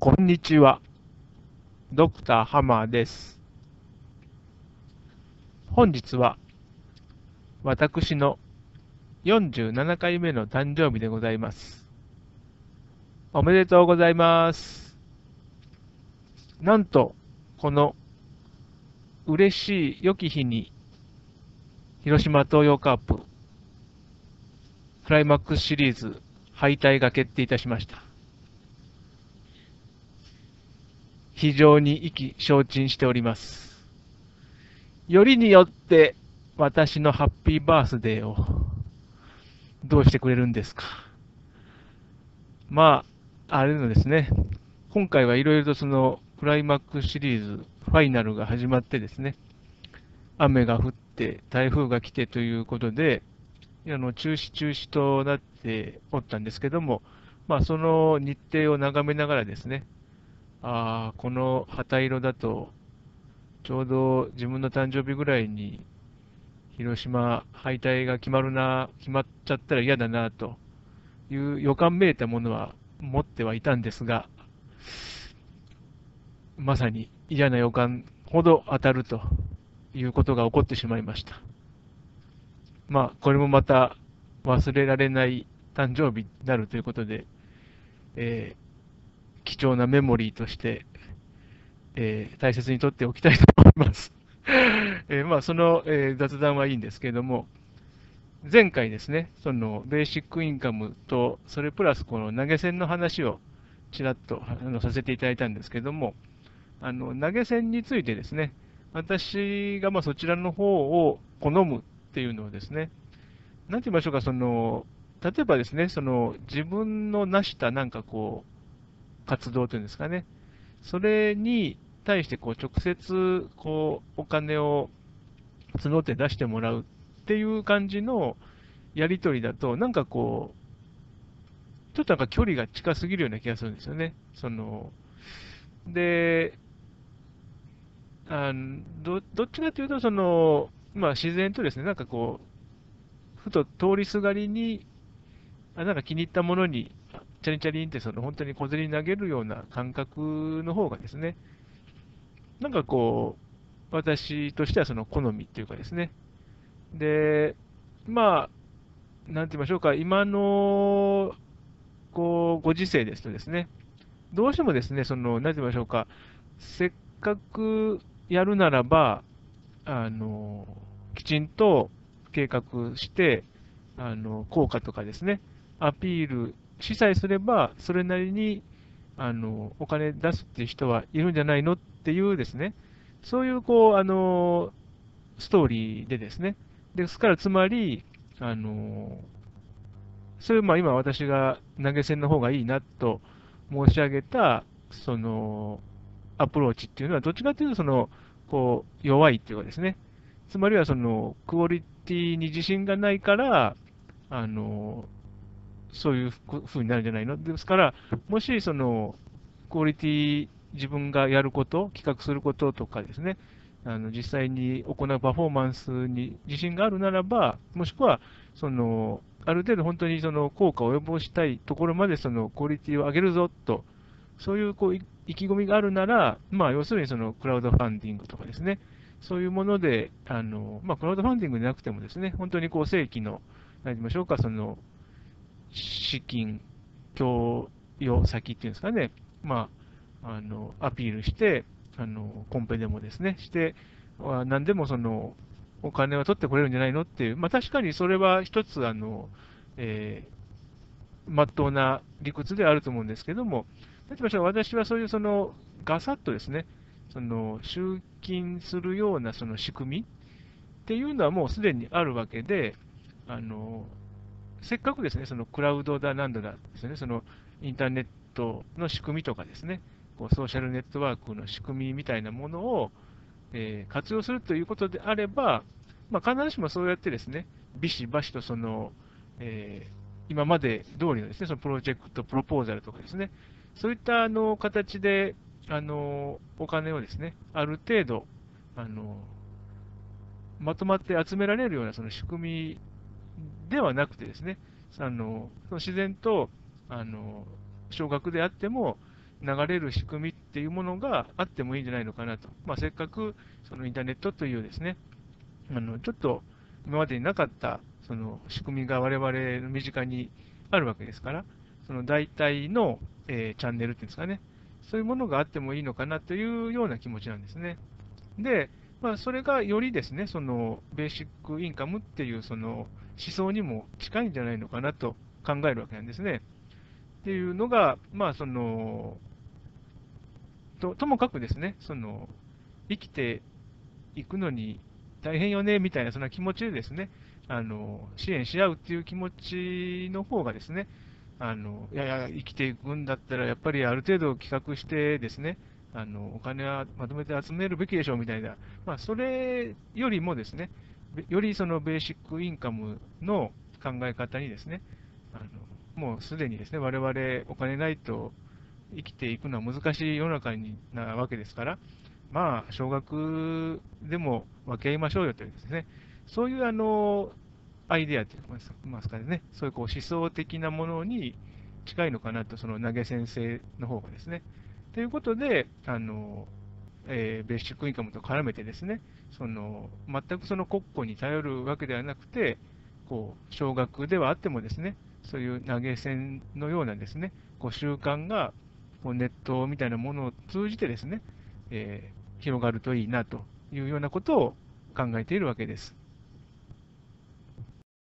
こんにちは。ドクターハマーです。本日は、私の47回目の誕生日でございます。おめでとうございます。なんと、この嬉しい良き日に、広島東洋カープ、クライマックスシリーズ敗退が決定いたしました。非常に意気消沈しております。よりによって私のハッピーバースデーをどうしてくれるんですか？まあ、あれのですね、今回はいろいろとそのクライマックスシリーズファイナルが始まってですね、雨が降って台風が来てということで、あの中止中止となっておったんですけども、まあ、その日程を眺めながらですね、ああ、この旗色だと、ちょうど自分の誕生日ぐらいに、広島敗退が決まるな、決まっちゃったら嫌だな、という予感めいたものは持ってはいたんですが、まさに嫌な予感ほど当たるということが起こってしまいました。まあ、これもまた忘れられない誕生日になるということで、えー貴重なメモリーとして、えー大切にとっておきたいと思います。えーまあ、その、えー雑談はいいんですけれども、前回ですね、そのベーシックインカムと、それプラスこの投げ銭の話をちらっとあのさせていただいたんですけども、あの投げ銭についてですね、私がまあそちらの方を好むっていうのはですね、なんて言いましょうか、その、例えばですね、その自分の成したなんかこう、活動というんですかね、それに対してこう直接こうお金を募って出してもらうっていう感じのやり取りだと、なんかこう、ちょっとなんか距離が近すぎるような気がするんですよね。そので、あのどどっちかというと、その、まあ、自然とですね、なんかこう、ふと通りすがりに、あなんか気に入ったものに、チャリンチャリンってその本当に小銭投げるような感覚の方がですね、なんかこう、私としてはその好みっていうかですね。で、まあ、なんて言いましょうか、今の、こう、ご時世ですとですね、どうしてもですね、その、なんて言いましょうか、せっかくやるならば、あの、きちんと計画して、あの、効果とかですね、アピールしさえすれば、それなりに、あの、お金出すっていう人はいるんじゃないのっていうですね、そういう、こう、あの、ストーリーでですね、ですから、つまり、あの、そういう、まあ、今私が投げ銭の方がいいなと申し上げた、その、アプローチっていうのは、どっちかというと、その、こう、弱いっていうかですね、つまりは、その、クオリティに自信がないから、あの、そういうふうになるんじゃないの？ですから、もし、その、クオリティ、自分がやること、企画することとかですね、あの実際に行うパフォーマンスに自信があるならば、もしくは、その、ある程度本当にその効果を及ぼしたいところまでそのクオリティを上げるぞと、そういうこう意気込みがあるなら、まあ、要するにそのクラウドファンディングとかですね、そういうもので、あのまあ、クラウドファンディングでなくてもですね、本当にこう正規の、何て言いましょうか、その資金供与先っていうんですかね、まあ、あのアピールして、あのコンペでもですね、して、あ何でもそのお金は取ってくれるんじゃないのっていう、まあ、確かにそれは一つ、あの、えー、まっとうな理屈であると思うんですけども、例えば私はそういうそのガサッとですね、その集金するようなその仕組みっていうのはもうすでにあるわけで、あのせっかくですね、そのクラウドだなんだだですね、そのインターネットの仕組みとかですね、こうソーシャルネットワークの仕組みみたいなものを、えー活用するということであれば、まあ、必ずしもそうやってですね、ビシバシとその、えー今まで通りのですね、そのプロジェクト、プロポーザルとかですね、そういったあの形で、あのお金をですね、ある程度、あのまとまって集められるようなその仕組みではなくてですね、あのその自然とあの少額であっても、流れる仕組みっていうものがあってもいいんじゃないのかなと。まあ、せっかくそのインターネットというですね、あのちょっと今までになかったその仕組みが我々の身近にあるわけですから、その代替の、えーチャンネルっていうんですかね、そういうものがあってもいいのかなというような気持ちなんですね。で、まあ、それがよりですね、そのベーシックインカムっていうその想にも近いんじゃないのかなと考えるわけなんですね。っていうのが、まあ、そのとともかくですね、その生きていくのに大変よねみたいなそんな気持ちでですね、あの支援し合うっていう気持ちの方がですね、あのいやいや、生きていくんだったら、やっぱりある程度企画してですね、あのお金はまとめて集めるべきでしょうみたいな、まあ、それよりもですね、よりそのベーシックインカムの考え方にですね、あのもうすでにですね、我々お金ないと生きていくのは難しい世の中になわけですから、まあ、少額でも分け合いましょうよというですね、そういうあのアイデアといいますかね、そういうこう思想的なものに近いのかなと、その投げ先生の方がですね。ということで、あのえーベーシックインカムと絡めてですね、その全くその国庫に頼るわけではなくて、こう少額ではあってもですね、そういう投げ銭のようなですね、こう習慣がこうネットみたいなものを通じてですね、えー広がるといいなというようなことを考えているわけです。